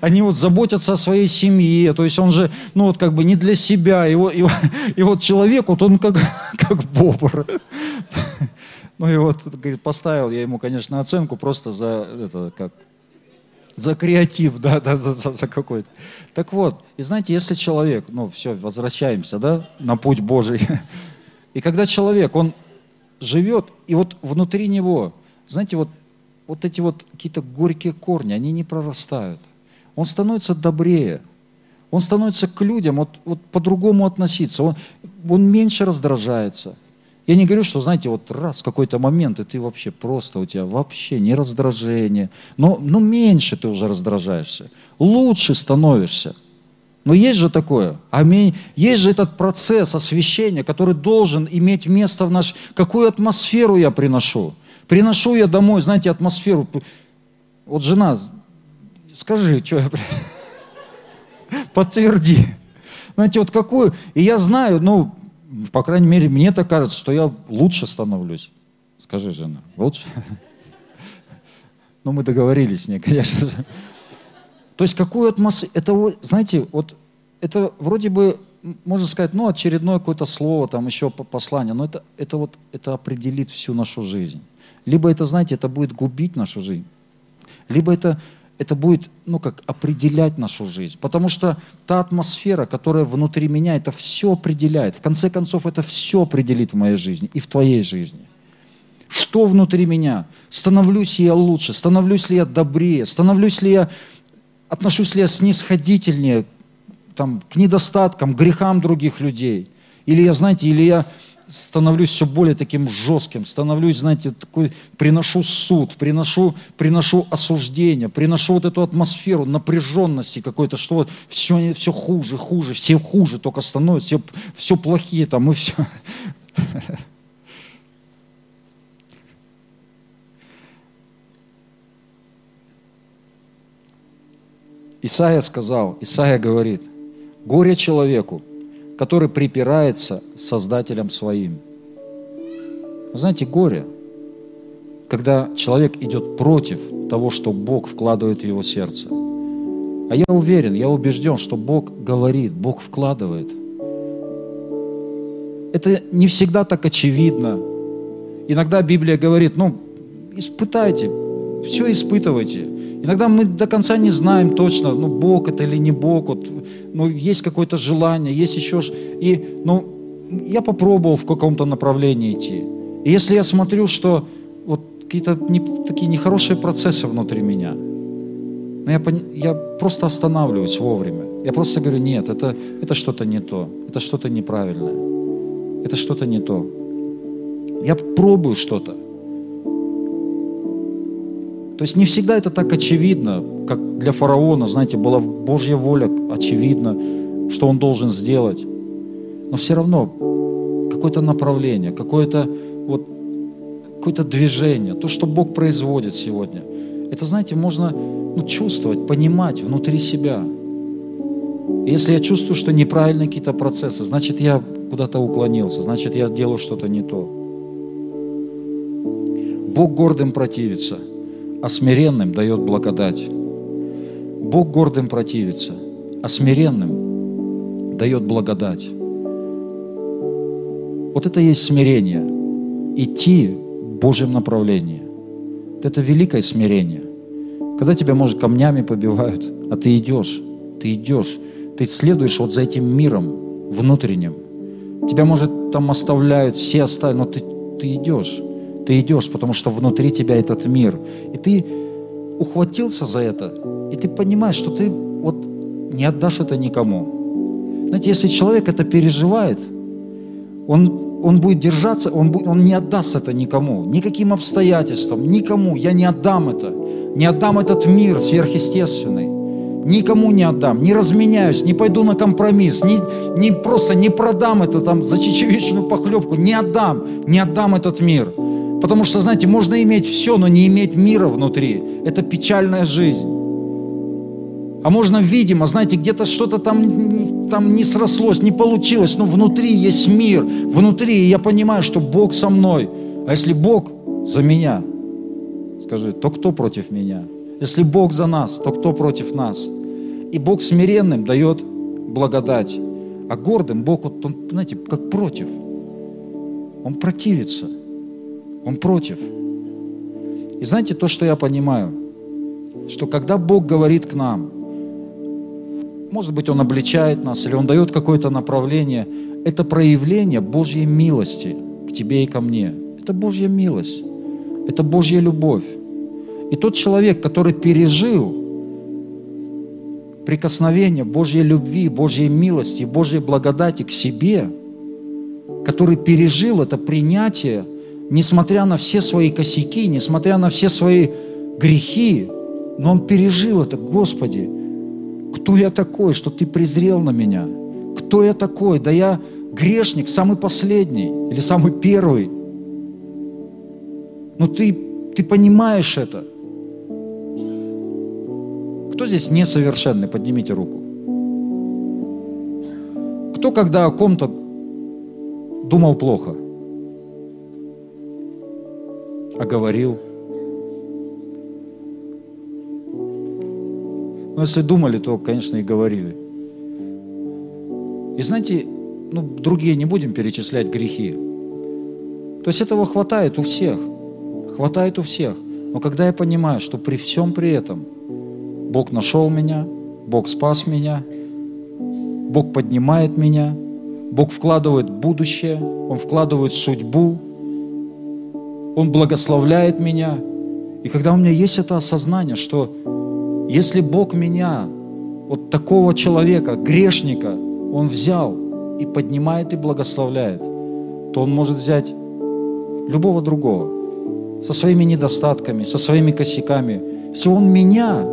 они вот заботятся о своей семье, то есть он же, ну, вот как бы не для себя, и и, и вот человек, вот он как, как бобр. Ну и вот, говорит, поставил я ему, конечно, оценку просто за это, как За креатив, да, да, за, за- за какой-то. Так вот, и знаете, если человек, ну все, возвращаемся, да, на путь Божий. И когда человек, он живет, и вот внутри него, знаете, вот, вот эти вот какие-то горькие корни, они не прорастают. Он становится добрее, он становится к людям вот, вот по-другому относиться, он, он меньше раздражается. Я не говорю, что, знаете, вот раз в какой-то момент, и ты вообще просто, у тебя вообще не раздражение, но, но меньше ты уже раздражаешься, лучше становишься. Но есть же такое. Аминь. Есть же этот процесс освящения, который должен иметь место в наш... Какую атмосферу я приношу? Приношу я домой, знаете, атмосферу. Вот жена, скажи, что я... Подтверди. Знаете, вот какую... И я знаю, ну, по крайней мере, мне так кажется, что я лучше становлюсь. Скажи, жена, лучше? Ну, мы договорились с ней, конечно же. То есть какую атмосферу, это, знаете, вот это вроде бы, можно сказать, ну, очередное какое-то слово, там еще по- послание, но это, это вот, это определит всю нашу жизнь. Либо это, знаете, это будет губить нашу жизнь, либо это, это будет, ну, как определять нашу жизнь. Потому что та атмосфера, которая внутри меня, это все определяет. В конце концов, это все определит в моей жизни и в твоей жизни. Что внутри меня? Становлюсь ли я лучше? Становлюсь ли я добрее? Становлюсь ли я, отношусь ли я снисходительнее там, к недостаткам, грехам других людей? Или я, знаете, или я становлюсь все более таким жестким, становлюсь, знаете, такой, приношу суд, приношу, приношу осуждение, приношу вот эту атмосферу напряженности какой-то, что вот все, все хуже, хуже, все хуже только становятся, все, все плохие там и все. Исаия сказал, Исаия говорит, горе человеку, который припирается с Создателем своим. Вы знаете, горе, когда человек идет против того, что Бог вкладывает в его сердце. А я уверен, я убежден, что Бог говорит, Бог вкладывает. Это не всегда так очевидно. Иногда Библия говорит, ну, испытайте, все испытывайте. Иногда мы до конца не знаем точно, ну, Бог это или не Бог, вот, ну, есть какое-то желание, есть еще... И, ну, я попробовал в каком-то направлении идти. И если я смотрю, что вот какие-то не- такие нехорошие процессы внутри меня, но я, пон- я просто останавливаюсь вовремя. Я просто говорю, нет, это, это что-то не то, это что-то неправильное, это что-то не то. Я пробую что-то. То есть не всегда это так очевидно, как для фараона, знаете, была Божья воля, очевидно, что он должен сделать. Но все равно какое-то направление, какое-то вот какое-то движение, то, что Бог производит сегодня. Это, знаете, можно ну, чувствовать, понимать внутри себя. И если я чувствую, что неправильные какие-то процессы, значит, я куда-то уклонился, значит, я делаю что-то не то. Бог гордым противится, а смиренным дает благодать. Бог гордым противится, а смиренным дает благодать. Вот это и есть смирение. Идти в Божьем направлении. Это великое смирение. Когда тебя, может, камнями побивают, а ты идешь, ты идешь, ты следуешь вот за этим миром внутренним. Тебя, может, там оставляют, все оставят, но ты, ты идешь. Ты идешь, потому что внутри тебя этот мир. И ты ухватился за это, и ты понимаешь, что ты вот не отдашь это никому. Знаете, если человек это переживает, он, он будет держаться, он, будет, он не отдаст это никому, никаким обстоятельствам, никому. Я не отдам это. Не отдам этот мир сверхъестественный. Никому не отдам, не разменяюсь, не пойду на компромисс, не, не просто не продам это там за чечевичную похлебку, не отдам, не отдам этот мир. Потому что, знаете, можно иметь все, но не иметь мира внутри. Это печальная жизнь. А можно, видимо, знаете, где-то что-то там, там не срослось, не получилось, но внутри есть мир, внутри, и я понимаю, что Бог со мной. А если Бог за меня, скажи, то кто против меня? Если Бог за нас, то кто против нас? И Бог смиренным дает благодать, а гордым Бог, вот он, знаете, как против. Он противится, он против. И знаете, то, что я понимаю, что когда Бог говорит к нам, может быть, Он обличает нас или Он дает какое-то направление, это проявление Божьей милости к тебе и ко мне. Это Божья милость, это Божья любовь. И тот человек, который пережил прикосновение Божьей любви, Божьей милости, Божьей благодати к себе, который пережил это принятие, несмотря на все свои косяки, несмотря на все свои грехи, но он пережил это, Господи, кто я такой, что Ты презрел на меня? Кто я такой? Да я грешник, самый последний или самый первый. Но ты, ты понимаешь это. Кто здесь несовершенный? Поднимите руку. Кто, когда о ком-то думал плохо, а говорил? Но если думали, то, конечно, и говорили. И знаете, ну, другие не будем перечислять грехи. То есть этого хватает у всех. Хватает у всех. Но когда я понимаю, что при всем при этом Бог нашел меня, Бог спас меня, Бог поднимает меня, Бог вкладывает будущее, Он вкладывает судьбу, Он благословляет меня. И когда у меня есть это осознание, что если Бог меня, вот такого человека, грешника, Он взял и поднимает и благословляет, то Он может взять любого другого со своими недостатками, со своими косяками. Все Он меня.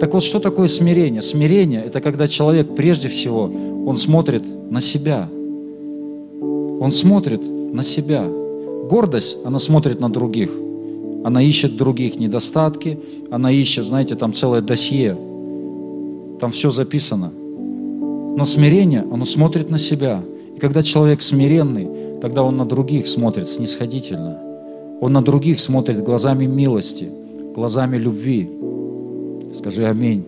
Так вот, что такое смирение? Смирение – это когда человек прежде всего, он смотрит на себя. Он смотрит на себя. Гордость, она смотрит на других. Она ищет других недостатки, она ищет, знаете, там целое досье. Там все записано. Но смирение, оно смотрит на себя. И когда человек смиренный, тогда он на других смотрит снисходительно. Он на других смотрит глазами милости, глазами любви. Скажи аминь.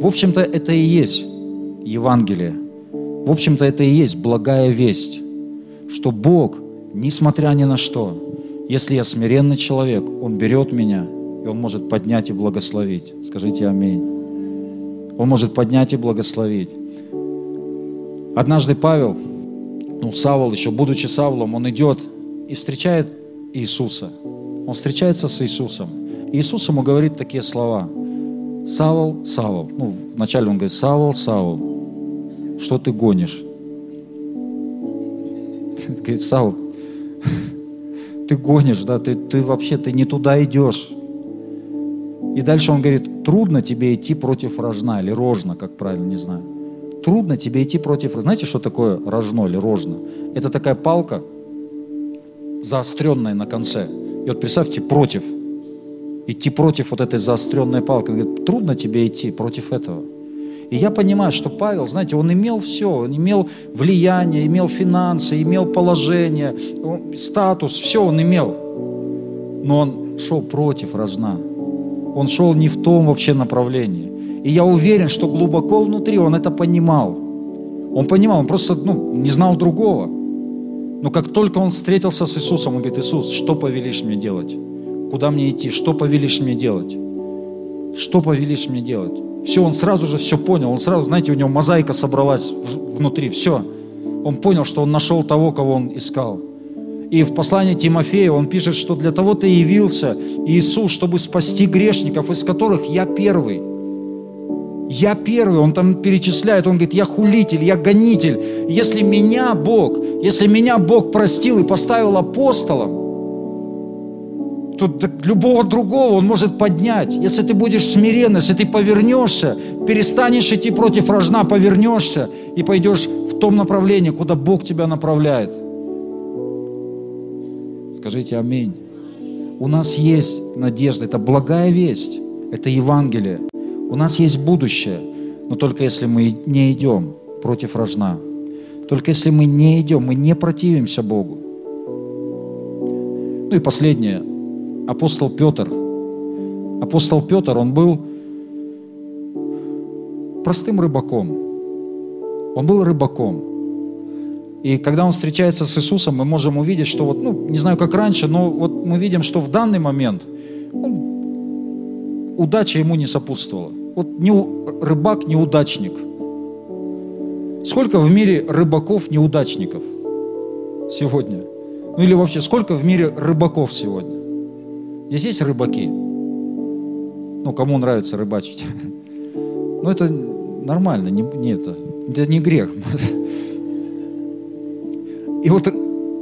В общем-то, это и есть Евангелие. В общем-то, это и есть благая весть, что Бог, несмотря ни на что, если я смиренный человек, Он берет меня, и Он может поднять и благословить. Скажите аминь. Он может поднять и благословить. Однажды Павел, ну, Савол, еще будучи Савлом, он идет и встречает Иисуса. Он встречается с Иисусом. И Иисус ему говорит такие слова. Савол, Савол. Ну, вначале он говорит, Савол, Савол, что ты гонишь? Говорит, Савол, ты гонишь, да, ты, ты вообще, ты не туда идешь. И дальше он говорит, трудно тебе идти против рожна или рожна, как правильно, не знаю. Трудно тебе идти против... Знаете, что такое рожно или рожно? Это такая палка, заостренная на конце. И вот представьте, против. Идти против вот этой заостренной палки. Он говорит, трудно тебе идти против этого. И я понимаю, что Павел, знаете, он имел все, он имел влияние, имел финансы, имел положение, статус, все он имел. Но он шел против рожна. Он шел не в том вообще направлении. И я уверен, что глубоко внутри он это понимал. Он понимал, он просто ну, не знал другого. Но как только он встретился с Иисусом, он говорит, Иисус, что повелишь мне делать? Куда мне идти? Что повелишь мне делать? Что повелишь мне делать? Все, он сразу же все понял. Он сразу, знаете, у него мозаика собралась внутри. Все. Он понял, что он нашел того, кого он искал. И в послании Тимофея он пишет, что для того ты явился, Иисус, чтобы спасти грешников, из которых я первый. Я первый, он там перечисляет, он говорит, я хулитель, я гонитель. Если меня Бог, если меня Бог простил и поставил апостолом, то любого другого он может поднять. Если ты будешь смирен, если ты повернешься, перестанешь идти против рожна, повернешься и пойдешь в том направлении, куда Бог тебя направляет. Скажите аминь. У нас есть надежда, это благая весть, это Евангелие. У нас есть будущее, но только если мы не идем против рожна, только если мы не идем, мы не противимся Богу. Ну и последнее, апостол Петр. Апостол Петр, он был простым рыбаком. Он был рыбаком. И когда он встречается с Иисусом, мы можем увидеть, что вот, ну, не знаю, как раньше, но вот мы видим, что в данный момент он удача ему не сопутствовала. Вот не, рыбак неудачник. Сколько в мире рыбаков-неудачников сегодня? Ну или вообще, сколько в мире рыбаков сегодня? Здесь есть рыбаки? Ну, кому нравится рыбачить? Ну, это нормально, не, не это, это не грех. И вот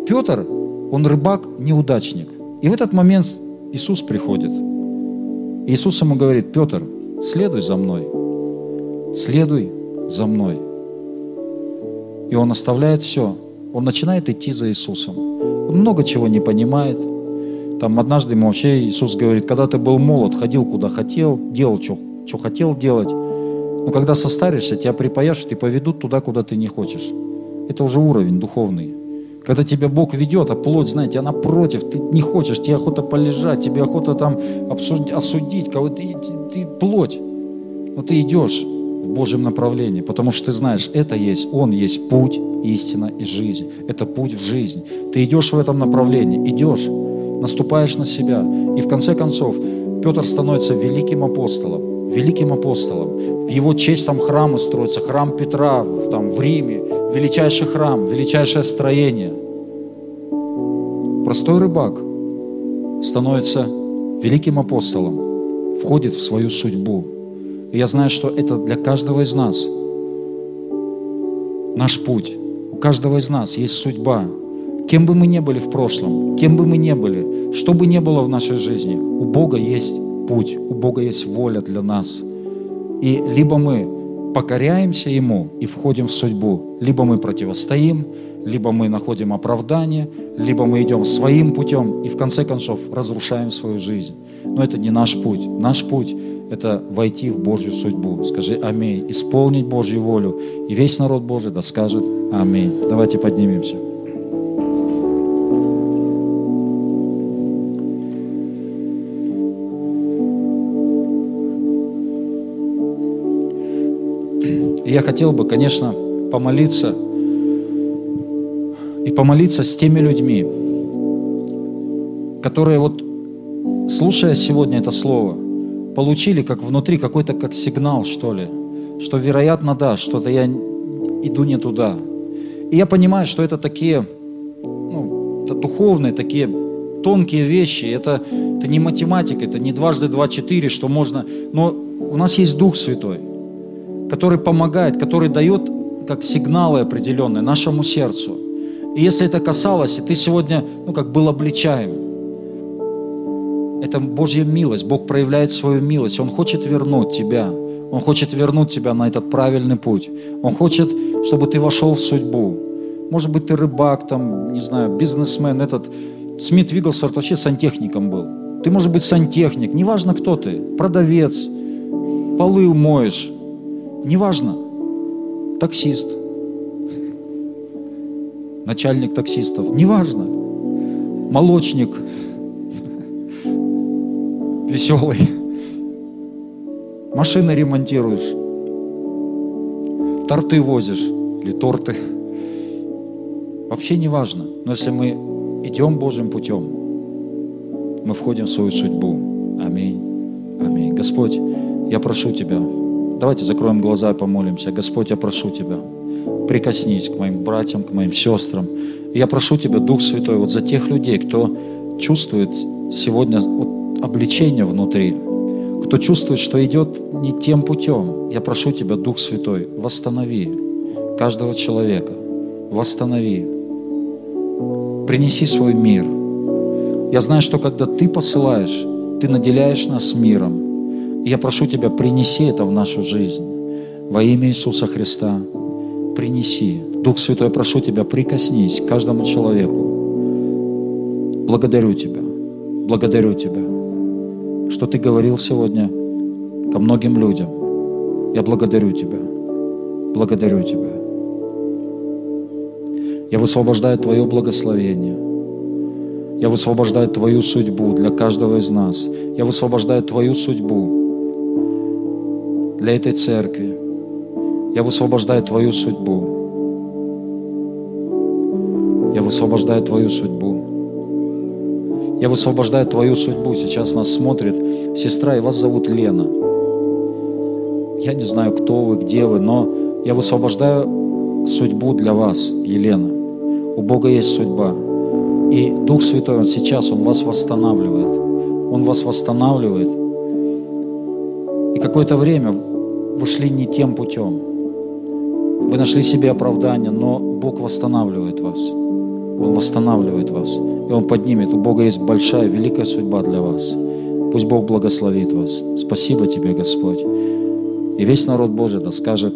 Петр, он рыбак-неудачник. И в этот момент Иисус приходит. И Иисус ему говорит, Петр, следуй за мной, следуй за мной. И он оставляет все. Он начинает идти за Иисусом. Он много чего не понимает. Там однажды ему вообще Иисус говорит, когда ты был молод, ходил куда хотел, делал, что, хотел делать. Но когда состаришься, тебя припаяшут и поведут туда, куда ты не хочешь. Это уже уровень духовный. Когда тебя Бог ведет, а плоть, знаете, она против, ты не хочешь, тебе охота полежать, тебе охота там обсуд- осудить, кого ты, ты, ты плоть. Но ты идешь в Божьем направлении, потому что ты знаешь, это есть, Он есть путь, истина и жизнь. Это путь в жизнь. Ты идешь в этом направлении, идешь, наступаешь на себя. И в конце концов Петр становится великим апостолом, великим апостолом. В его честь там храмы строятся, храм Петра там, в Риме, величайший храм, величайшее строение. Простой рыбак становится великим апостолом, входит в свою судьбу. И я знаю, что это для каждого из нас наш путь. У каждого из нас есть судьба. Кем бы мы ни были в прошлом, кем бы мы ни были, что бы ни было в нашей жизни, у Бога есть путь, у Бога есть воля для нас. И либо мы покоряемся Ему и входим в судьбу, либо мы противостоим, либо мы находим оправдание, либо мы идем своим путем и в конце концов разрушаем свою жизнь. Но это не наш путь. Наш путь – это войти в Божью судьбу. Скажи «Аминь». Исполнить Божью волю. И весь народ Божий да скажет «Аминь». Давайте поднимемся. Я хотел бы, конечно, помолиться и помолиться с теми людьми, которые вот, слушая сегодня это слово, получили как внутри какой-то как сигнал, что ли, что, вероятно, да, что-то я иду не туда. И я понимаю, что это такие, ну, это духовные, такие тонкие вещи, это, это не математика, это не дважды два четыре, что можно, но у нас есть Дух Святой, который помогает, который дает как сигналы определенные нашему сердцу. И если это касалось, и ты сегодня, ну, как был обличаем, это Божья милость, Бог проявляет свою милость, Он хочет вернуть тебя, Он хочет вернуть тебя на этот правильный путь, Он хочет, чтобы ты вошел в судьбу. Может быть, ты рыбак, там, не знаю, бизнесмен, этот Смит Вигглсворт вообще сантехником был. Ты, может быть, сантехник, неважно, кто ты, продавец, полы моешь, неважно, таксист, начальник таксистов, неважно, молочник, веселый, машины ремонтируешь, торты возишь или торты, вообще не важно, но если мы идем Божьим путем, мы входим в свою судьбу. Аминь. Аминь. Господь, я прошу Тебя, давайте закроем глаза и помолимся. Господь, я прошу Тебя, прикоснись к моим братьям, к моим сестрам. Я прошу Тебя, Дух Святой, вот за тех людей, кто чувствует сегодня вот обличение внутри, кто чувствует, что идет не тем путем, я прошу Тебя, Дух Святой, восстанови каждого человека, восстанови, принеси свой мир. Я знаю, что когда Ты посылаешь, Ты наделяешь нас миром. Я прошу Тебя, принеси это в нашу жизнь. Во имя Иисуса Христа принеси. Дух Святой, я прошу Тебя, прикоснись к каждому человеку. Благодарю Тебя, благодарю Тебя, что Ты говорил сегодня ко многим людям. Я благодарю Тебя, благодарю Тебя. Я высвобождаю Твое благословение. Я высвобождаю Твою судьбу для каждого из нас. Я высвобождаю Твою судьбу для этой церкви. Я высвобождаю Твою судьбу. Я высвобождаю Твою судьбу. Я высвобождаю твою судьбу. Сейчас нас смотрит сестра, и вас зовут Лена. Я не знаю, кто вы, где вы, но я высвобождаю судьбу для вас, Елена. У Бога есть судьба. И Дух Святой, Он сейчас, Он вас восстанавливает. Он вас восстанавливает. И какое-то время вы шли не тем путем. Вы нашли себе оправдание, но Бог восстанавливает вас. Он восстанавливает вас. И Он поднимет. У Бога есть большая, великая судьба для вас. Пусть Бог благословит вас. Спасибо тебе, Господь. И весь народ Божий да скажет